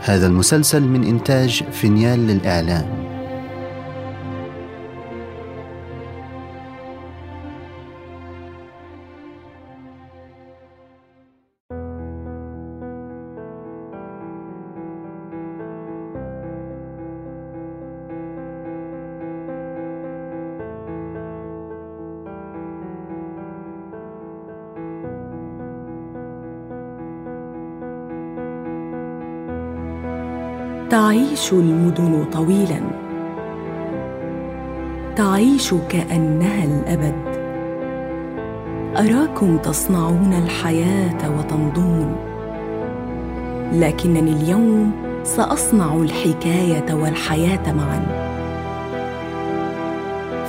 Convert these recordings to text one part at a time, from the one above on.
هذا المسلسل من إنتاج فينيال للإعلام. المدن طويلا. تعيش كأنها الأبد. أراكم تصنعون الحياة وتمضون لكنني اليوم سأصنع الحكاية والحياة معا.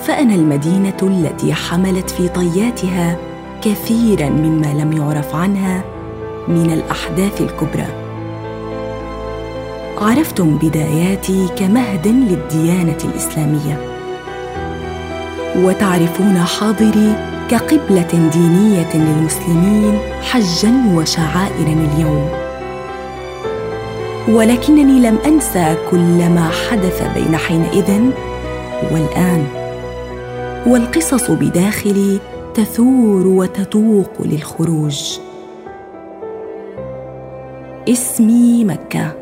فأنا المدينة التي حملت في طياتها كثيرا مما لم يعرف عنها من الأحداث الكبرى. عرفتم بداياتي كمهد للديانة الإسلامية. وتعرفون حاضري كقبلة دينية للمسلمين حجا وشعائر اليوم. ولكنني لم أنسى كل ما حدث بين حينئذ والآن. والقصص بداخلي تثور وتتوق للخروج. اسمي مكة.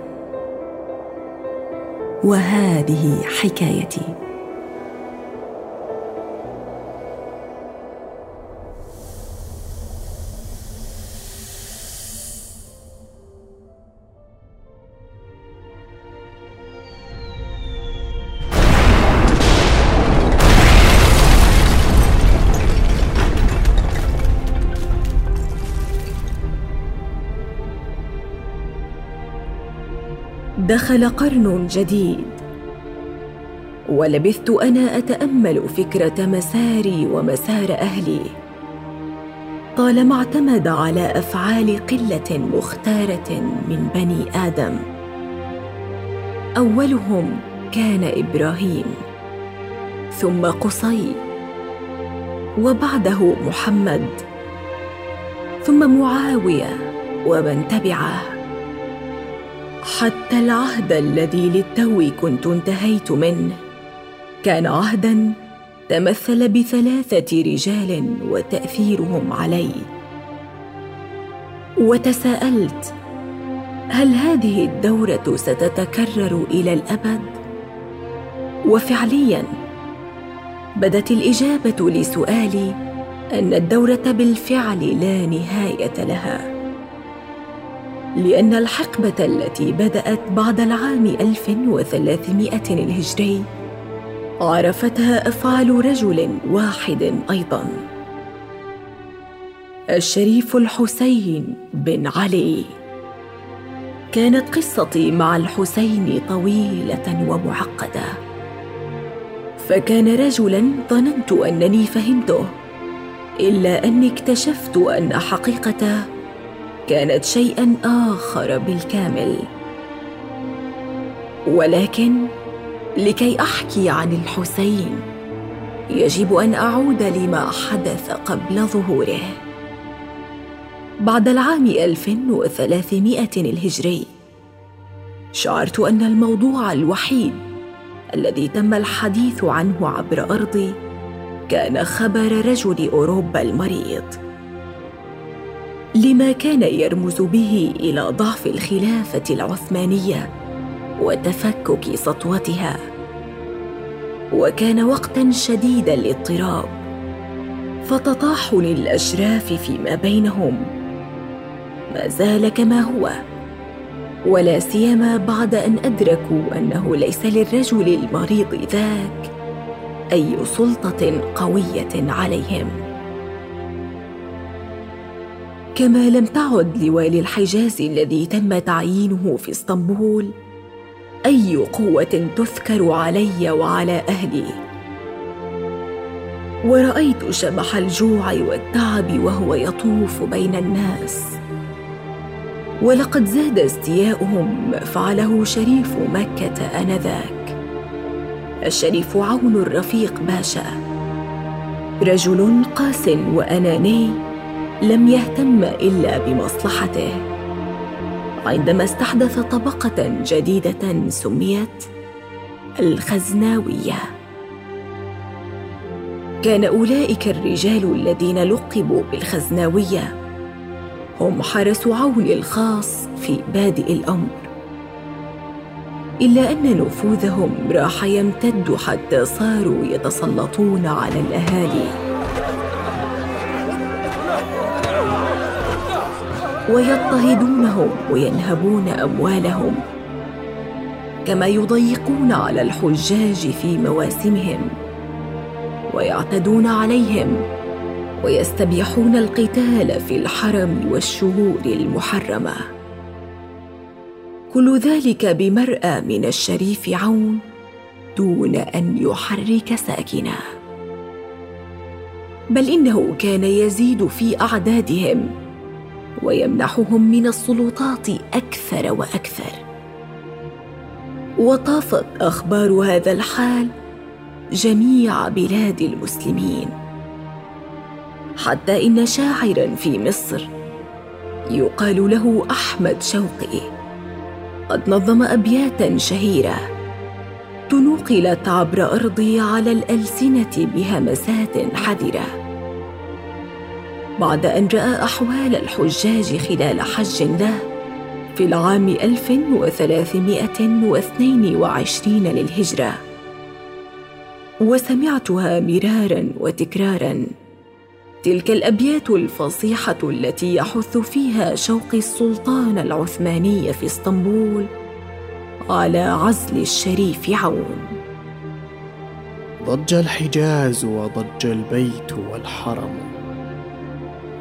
وهذه حكايتي. دخل قرن جديد. ولبثت أنا أتأمل فكرة مساري ومسار أهلي. طالما اعتمد على أفعال قلة مختارة من بني آدم. أولهم كان إبراهيم ثم قصي وبعده محمد ثم معاوية ومن تبعه. حتى العهد الذي للتو كنت انتهيت منه. كان عهدا تمثل بثلاثة رجال وتأثيرهم علي. وتساءلت هل هذه الدورة ستتكرر إلى الأبد؟ وفعليا بدت الإجابة لسؤالي أن الدورة بالفعل لا نهاية لها. لأن الحقبة التي بدأت بعد العام 1300 الهجري عرفتها أفعال رجل واحد أيضاً. الشريف الحسين بن علي. كانت قصتي مع الحسين طويلة ومعقدة. فكان رجلا ظننت أنني فهمته إلا أني اكتشفت أن حقيقته كانت شيئا آخر بالكامل. ولكن لكي أحكي عن الحسين يجب أن أعود لما حدث قبل ظهوره. بعد العام 1300 الهجري شعرت أن الموضوع الوحيد الذي تم الحديث عنه عبر أرضي كان خبر رجل أوروبا المريض. لما كان يرمز به إلى ضعف الخلافة العثمانية وتفكك سطوتها. وكان وقتا شديد الاضطراب فتطاحن الاشراف فيما بينهم. ما زال كما هو ولا سيما بعد أن أدركوا أنه ليس للرجل المريض ذاك أي سلطة قوية عليهم. كما لم تعد لوالي الحجاز الذي تم تعيينه في اسطنبول أي قوة تذكر علي وعلى أهلي ورأيت شبح الجوع والتعب وهو يطوف بين الناس. ولقد زاد استياؤهم ما فعله شريف مكة آنذاك. الشريف عون الرفيق باشا رجل قاس وأناني لم يهتم إلا بمصلحته. عندما استحدث طبقة جديدة سميت الخزناوية. كان أولئك الرجال الذين لقبوا بالخزناوية. هم حرس عون الخاص في بادئ الأمر. إلا أن نفوذهم راح يمتد حتى صاروا يتسلطون على الأهالي. ويضطهدونهم وينهبون أموالهم كما يضيقون على الحجاج في مواسمهم ويعتدون عليهم ويستبيحون القتال في الحرم والشهور المحرمة. كل ذلك بمرأى من الشريف عون دون أن يحرك ساكنا بل إنه كان يزيد في أعدادهم ويمنحهم من السلطات أكثر وأكثر. وطافت أخبار هذا الحال جميع بلاد المسلمين. حتى إن شاعرا في مصر يقال له أحمد شوقي قد نظم ابياتا شهيرة تنقلت عبر ارضي على الألسنة بهمسات حذرة. بعد أن رأى أحوال الحجاج خلال حج له في العام 1322 للهجرة. وسمعتها مرارا وتكرارا. تلك الأبيات الفصيحة التي يحث فيها شوقي السلطان العثماني في اسطنبول على عزل الشريف عون. ضج الحجاز وضج البيت والحرم.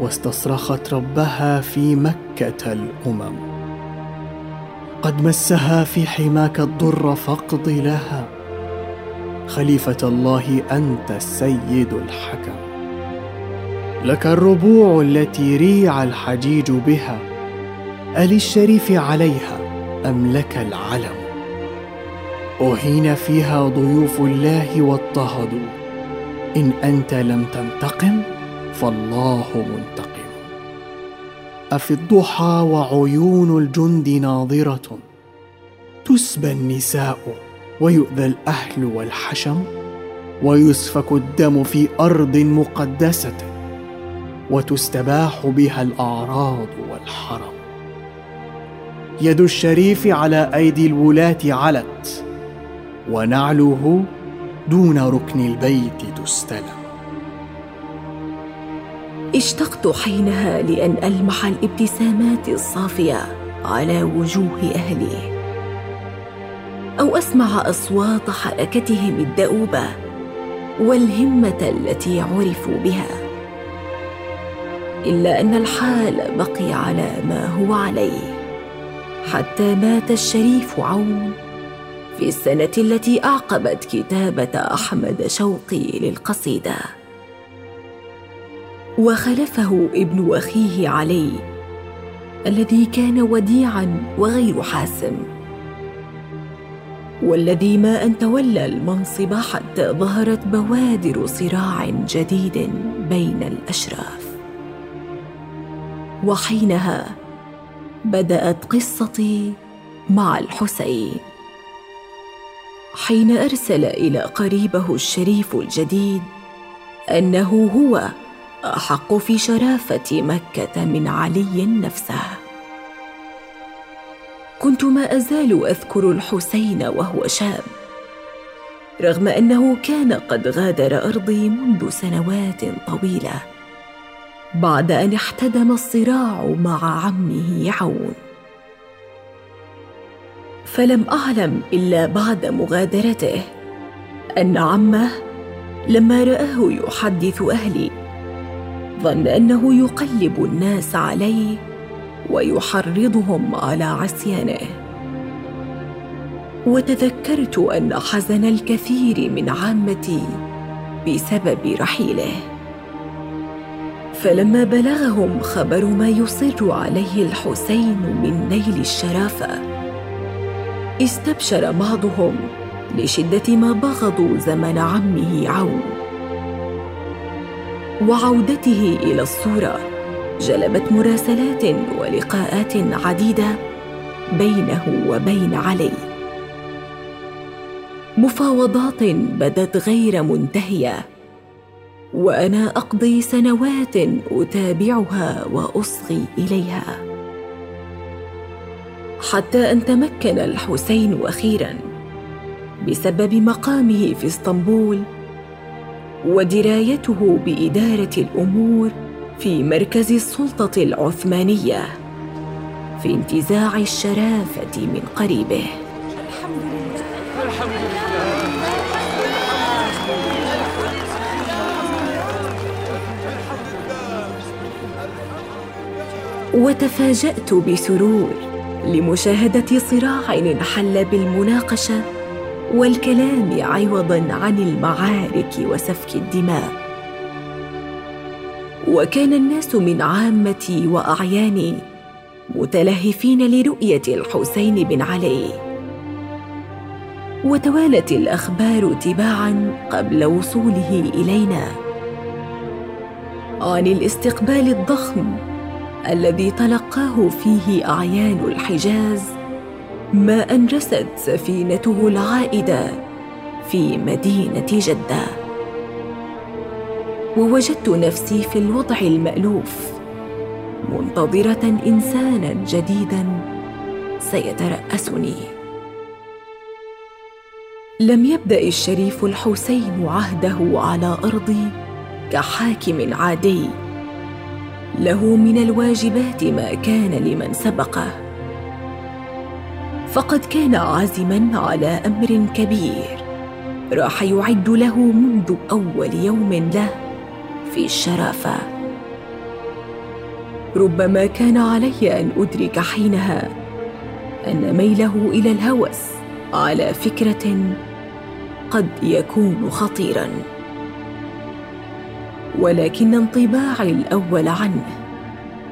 واستصرخت ربها في مكة الأمم. قد مسها في حماك الضر فاقض لها. خليفة الله أنت السيد الحكم. لك الربوع التي ريع الحجيج بها. الشريف عليها أم لك العلم؟ أهين فيها ضيوف الله واضطهدوا إن أنت لم تنتقم فالله منتقم. أفي الضحى وعيون الجند ناظرة. تسبى النساء ويؤذى الأهل والحشم. ويسفك الدم في أرض مقدسة. وتستباح بها الأعراض والحرم. يد الشريف على أيدي الولاة علت. ونعله دون ركن البيت تستلم. اشتقت حينها لأن ألمح الابتسامات الصافية على وجوه أهلي. أو أسمع أصوات حركتهم الدؤوبة والهمة التي عرفوا بها. إلا أن الحال بقي على ما هو عليه. حتى مات الشريف عون في السنة التي أعقبت كتابة أحمد شوقي للقصيدة. وخلفه ابن أخيه علي الذي كان وديعا وغير حاسم. والذي ما أن تولى المنصب حتى ظهرت بوادر صراع جديد بين الأشراف. وحينها بدأت قصتي مع الحسين. حين أرسل إلى قريبه الشريف الجديد أنه هو أحق في شرافة مكة من علي نفسه. كنت ما أزال أذكر الحسين وهو شاب رغم أنه كان قد غادر أرضي منذ سنوات طويلة بعد أن احتدم الصراع مع عمه عون. فلم أعلم إلا بعد مغادرته أن عمه لما رآه يحدث أهلي ظن أنه يقلب الناس عليه ويحرضهم على عصيانه. وتذكرت أن حزن الكثير من عامتي بسبب رحيله. فلما بلغهم خبر ما يصر عليه الحسين من نيل الشرافة استبشر بعضهم لشدة ما بغضوا زمن عمه عون. وعودته إلى الصورة جلبت مراسلات ولقاءات عديدة بينه وبين علي. مفاوضات بدت غير منتهية وأنا أقضي سنوات أتابعها وأصغي إليها. حتى أن تمكن الحسين أخيرا بسبب مقامه في إسطنبول ودرايته بإدارة الأمور في مركز السلطة العثمانية في انتزاع الشرافة من قريبه. الحمد لله الحمد لله وتفاجأت بسرور لمشاهدة صراع انحل بالمناقشة والكلام عوضا عن المعارك وسفك الدماء. وكان الناس من عامتي وأعياني متلهفين لرؤية الحسين بن علي. وتوالت الأخبار تباعا قبل وصوله إلينا. عن الاستقبال الضخم الذي تلقاه فيه أعيان الحجاز ما ان رست سفينته العائدة في مدينة جدة. ووجدت نفسي في الوضع المألوف منتظرة إنسانا جديدا سيترأسني. لم يبدأ الشريف الحسين عهده على أرضي كحاكم عادي. له من الواجبات ما كان لمن سبقه. فقد كان عازما على أمر كبير راح يعد له منذ أول يوم له في الشرافة. ربما كان علي أن أدرك حينها أن ميله إلى الهوس على فكرة قد يكون خطيرا. ولكن انطباعي الأول عنه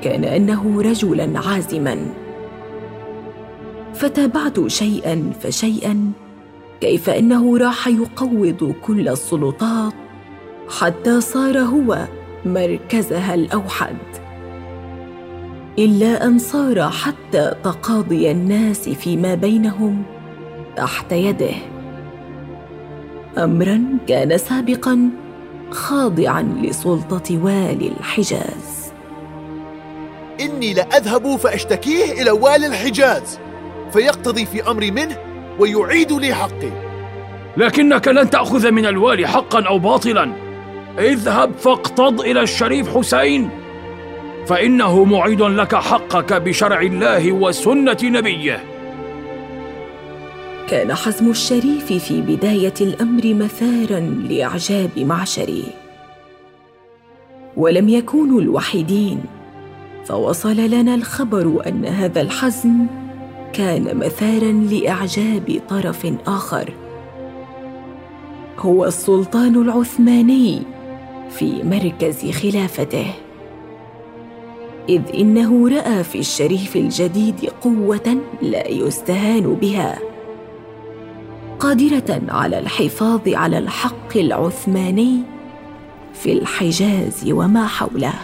كان أنه رجلا عازما. فتابعت شيئا فشيئا كيف إنه راح يقوض كل السلطات حتى صار هو مركزها الأوحد. إلا أن صار حتى تقاضي الناس فيما بينهم تحت يده. امرا كان سابقا خاضعا لسلطة والي الحجاز. إني لأذهب فأشتكيه إلى والي الحجاز. فيقتضي في امري منه ويعيد لي حقي لكنك لن تأخذ من الوالي حقا أو باطلا. اذهب فاقتض إلى الشريف حسين. فإنه معيد لك حقك بشرع الله وسنة نبيه. كان حزم الشريف في بداية الأمر مثارا لإعجاب معشري ولم يكونوا الوحيدين فوصل لنا الخبر أن هذا الحزم كان مثارا لإعجاب طرف آخر. هو السلطان العثماني في مركز خلافته. إذ إنه رأى في الشريف الجديد قوة لا يستهان بها. قادرة على الحفاظ على الحق العثماني في الحجاز وما حوله.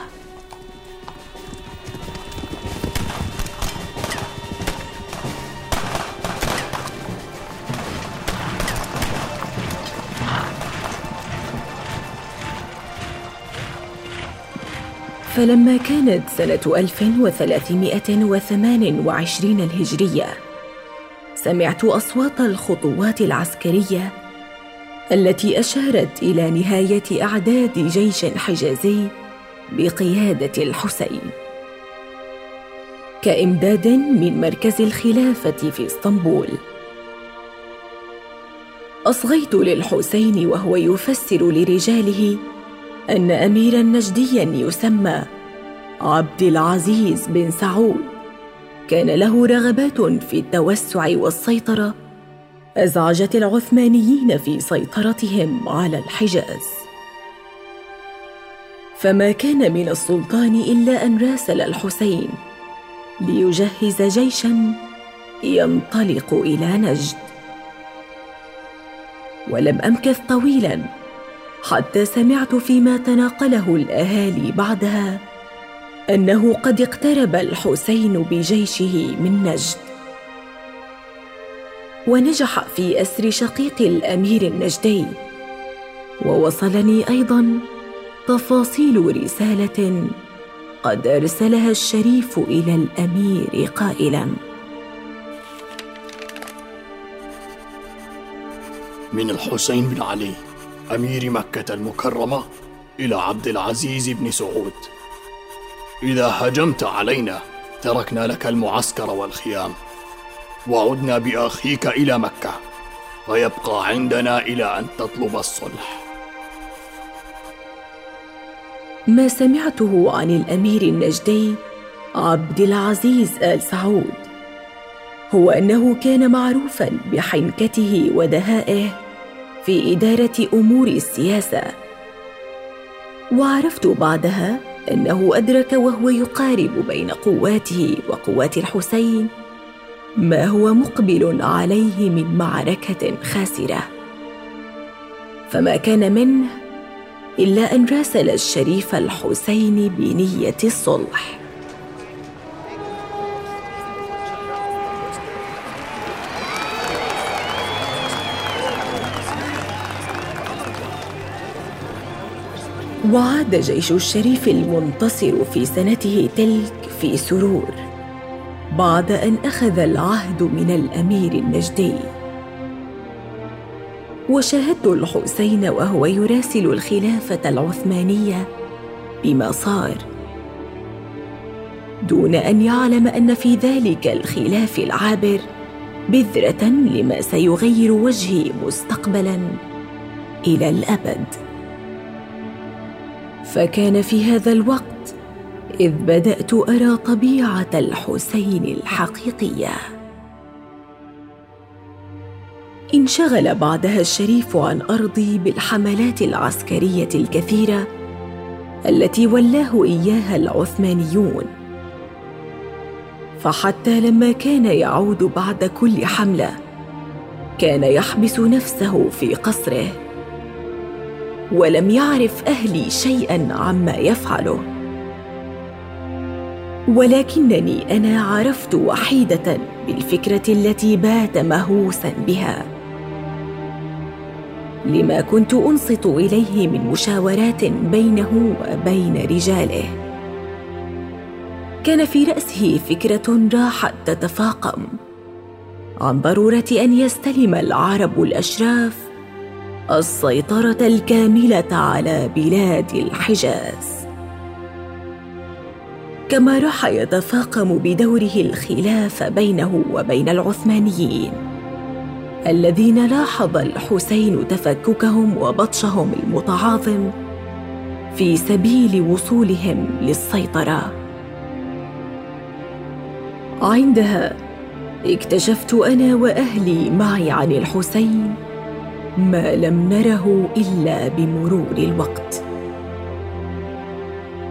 فلما كانت سنة 1328 الهجرية سمعت أصوات الخطوات العسكرية التي أشارت إلى نهاية أعداد جيش حجازي بقيادة الحسين. كإمداد من مركز الخلافة في إسطنبول. أصغيت للحسين وهو يفسر لرجاله أن اميرا نجديا يسمى عبد العزيز بن سعود. كان له رغبات في التوسع والسيطرة أزعجت العثمانيين في سيطرتهم على الحجاز. فما كان من السلطان إلا أن راسل الحسين ليجهز جيشا ينطلق إلى نجد. ولم أمكث طويلا حتى سمعت فيما تناقله الأهالي بعدها أنه قد اقترب الحسين بجيشه من نجد. ونجح في أسر شقيق الأمير النجدي. ووصلني أيضا تفاصيل رسالة قد أرسلها الشريف إلى الأمير قائلا. من الحسين بن علي. أمير مكة المكرمة إلى عبد العزيز بن سعود. إذا هجمت علينا تركنا لك المعسكر والخيام. وعدنا بأخيك إلى مكة ويبقى عندنا إلى أن تطلب الصلح. ما سمعته عن الأمير النجدي عبد العزيز آل سعود. هو أنه كان معروفا بحنكته ودهائه في إدارة أمور السياسة. وعرفت بعدها أنه أدرك وهو يقارب بين قواته وقوات الحسين ما هو مقبل عليه من معركة خاسرة. فما كان منه إلا أن راسل الشريف الحسين بنية الصلح. وعاد جيش الشريف المنتصر في سنته تلك في سرور بعد أن أخذ العهد من الأمير النجدي. وشاهدت الحسين وهو يراسل الخلافة العثمانية بما صار. دون أن يعلم أن في ذلك الخلاف العابر بذرة لما سيغير وجهي مستقبلا إلى الأبد. فكان في هذا الوقت إذ بدأت أرى طبيعة الحسين الحقيقية. انشغل بعدها الشريف عن أرضي بالحملات العسكرية الكثيرة التي ولاه إياها العثمانيون. فحتى لما كان يعود بعد كل حملة كان يحبس نفسه في قصره. ولم يعرف أهلي شيئا عما يفعله. ولكنني أنا عرفت وحيدة بالفكرة التي بات مهووسا بها. لما كنت أنصت إليه من مشاورات بينه وبين رجاله. كان في رأسه فكرة راحت تتفاقم. عن ضرورة أن يستلم العرب الأشراف السيطرة الكاملة على بلاد الحجاز. كما راح يتفاقم بدوره الخلاف بينه وبين العثمانيين الذين لاحظ الحسين تفككهم وبطشهم المتعاظم في سبيل وصولهم للسيطرة. عندها اكتشفت أنا وأهلي معي عن الحسين ما لم نره إلا بمرور الوقت.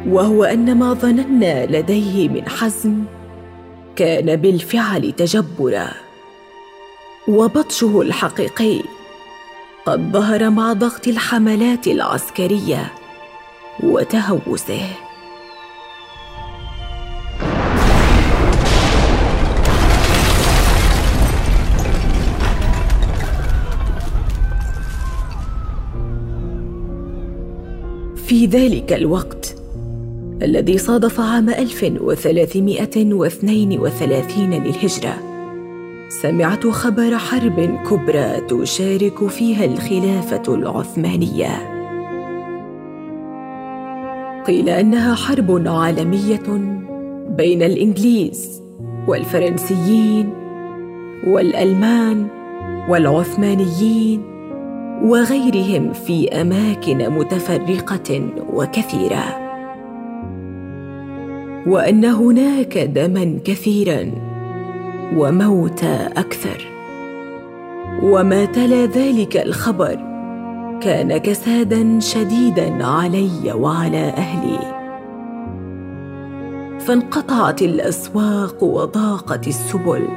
وهو أن ما ظننا لديه من حزم كان بالفعل تجبرا. وبطشه الحقيقي قد ظهر مع ضغط الحملات العسكرية وتهوسه. في ذلك الوقت الذي صادف عام 1332 للهجرة. سمعت خبر حرب كبرى تشارك فيها الخلافة العثمانية. قيل أنها حرب عالمية بين الإنجليز والفرنسيين والألمان والعثمانيين وغيرهم في أماكن متفرقة وكثيرة. وأن هناك دما كثيرا وموتى أكثر. وما تلا ذلك الخبر كان كسادا شديدا علي وعلى أهلي. فانقطعت الأسواق وضاقت السبل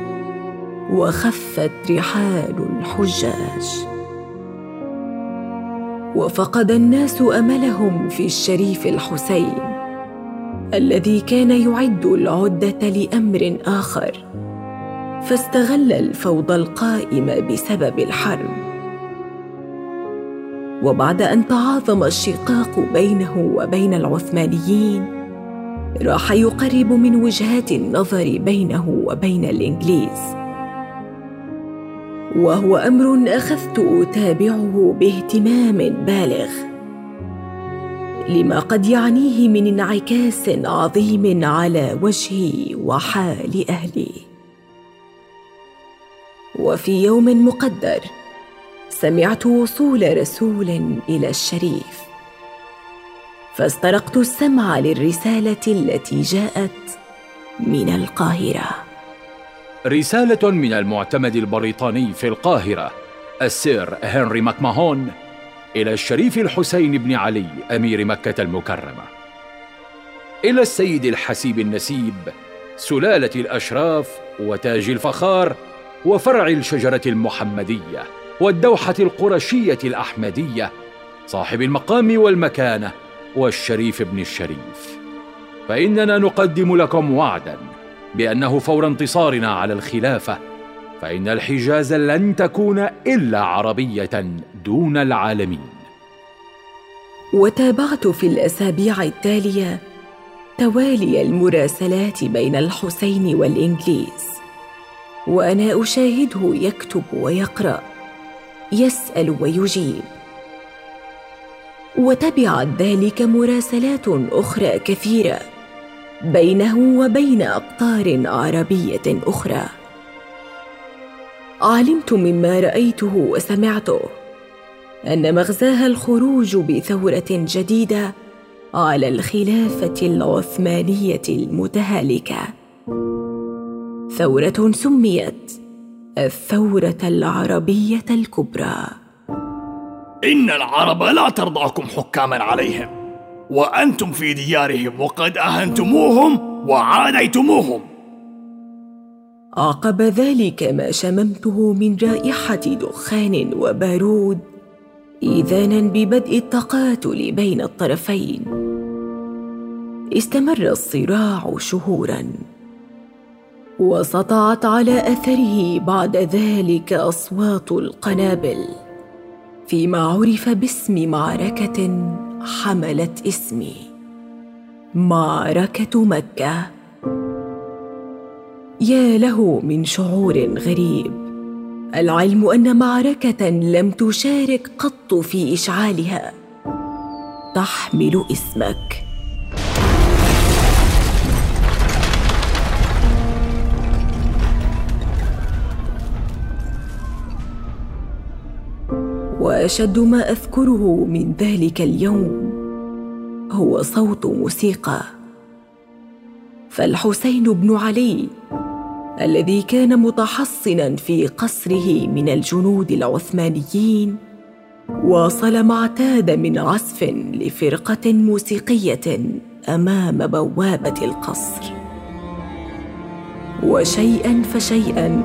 وخفت رحال الحجاج. وفقد الناس أملهم في الشريف الحسين الذي كان يعد العدة لأمر آخر فاستغل الفوضى القائمه بسبب الحرب. وبعد أن تعاظم الشقاق بينه وبين العثمانيين راح يقرب من وجهات النظر بينه وبين الإنجليز. وهو أمر أخذت أتابعه باهتمام بالغ. لما قد يعنيه من انعكاس عظيم على وجهي وحال أهلي. وفي يوم مقدر سمعت وصول رسول إلى الشريف. فاسترقت السمع للرسالة التي جاءت من القاهرة. رسالة من المعتمد البريطاني في القاهرة السير هنري ماكماهون إلى الشريف الحسين بن علي أمير مكة المكرمة. إلى السيد الحسيب النسيب سلالة الأشراف وتاج الفخار وفرع الشجرة المحمدية والدوحة القرشية الأحمدية صاحب المقام والمكانة والشريف بن الشريف. فإننا نقدم لكم وعدا. بأنه فور انتصارنا على الخلافة فإن الحجاز لن تكون إلا عربية دون العالمين. وتابعت في الأسابيع التالية توالي المراسلات بين الحسين والإنجليز وأنا أشاهده يكتب ويقرأ يسأل ويجيب. وتبعت ذلك مراسلات أخرى كثيرة بينه وبين أقطار عربية أخرى. علمت مما رأيته وسمعته أن مغزاها الخروج بثورة جديدة على الخلافة العثمانية المتهالكة. ثورة سميت الثورة العربية الكبرى. إن العرب لا ترضاكم حكاما عليهم. وأنتم في ديارهم وقد أهنتموهم وعاديتموهم عقب ذلك ما شممته من رائحة دخان وبارود إذانا ببدء التقاتل بين الطرفين. استمر الصراع شهورا. وسطعت على أثره بعد ذلك أصوات القنابل فيما عرف باسم معركة حملت اسمي. معركه مكة. يا له من شعور غريب. العلم أن معركة لم تشارك قط في إشعالها. تحمل اسمك. وأشد ما أذكره من ذلك اليوم هو صوت موسيقى. فالحسين بن علي الذي كان متحصنا في قصره من الجنود العثمانيين واصل ما اعتاد من عزف لفرقة موسيقية أمام بوابة القصر. وشيئا فشيئا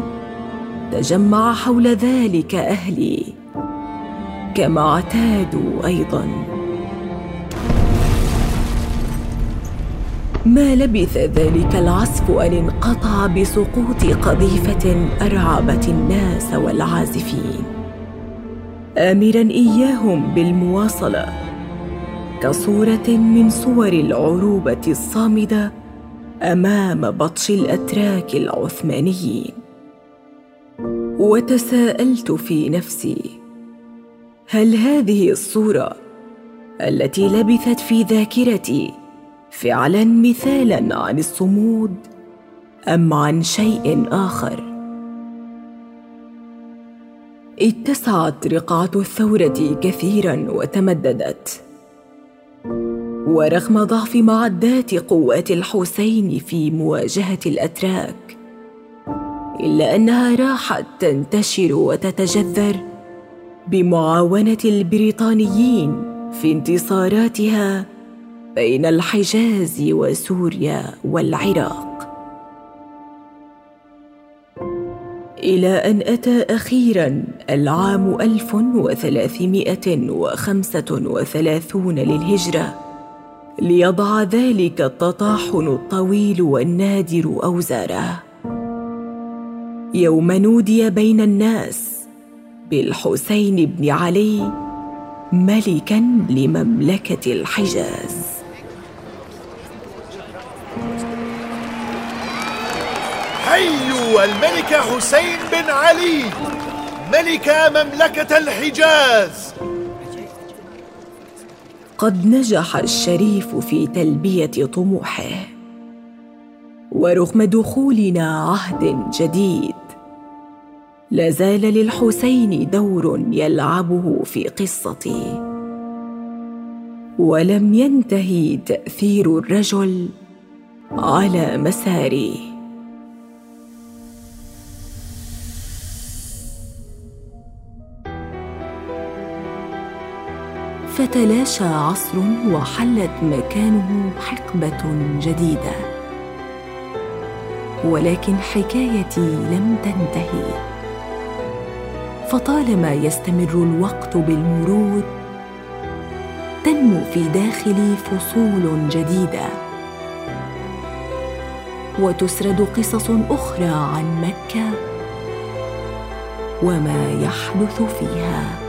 تجمع حول ذلك أهلي كما اعتادوا أيضا. ما لبث ذلك العزف أن انقطع بسقوط قذيفة أرعبت الناس والعازفين. امرا إياهم بالمواصلة كصورة من صور العروبة الصامدة أمام بطش الأتراك العثمانيين. وتساءلت في نفسي هل هذه الصورة التي لبثت في ذاكرتي فعلا مثالا عن الصمود أم عن شيء آخر؟ اتسعت رقعة الثورة كثيرا وتمددت ورغم ضعف معدات قوات الحسين في مواجهة الأتراك إلا أنها راحت تنتشر وتتجذر بمعاونة البريطانيين في انتصاراتها بين الحجاز وسوريا والعراق. إلى أن أتى أخيرا العام 1335 للهجرة ليضع ذلك التطاحن الطويل والنادر أوزاره. يوم نودي بين الناس بالحسين بن علي ملكا لمملكة الحجاز. حيوا الملك حسين بن علي ملك مملكة الحجاز. قد نجح الشريف في تلبية طموحه ورغم دخولنا عهد جديد لا زال للحسين دور يلعبه في قصتي. ولم ينتهي تأثير الرجل على مساري. فتلاشى عصر وحلت مكانه حقبة جديدة. ولكن حكايتي لم تنتهي. فطالما يستمر الوقت بالمرور تنمو في داخلي فصول جديدة. وتسرد قصص أخرى عن مكة وما يحدث فيها.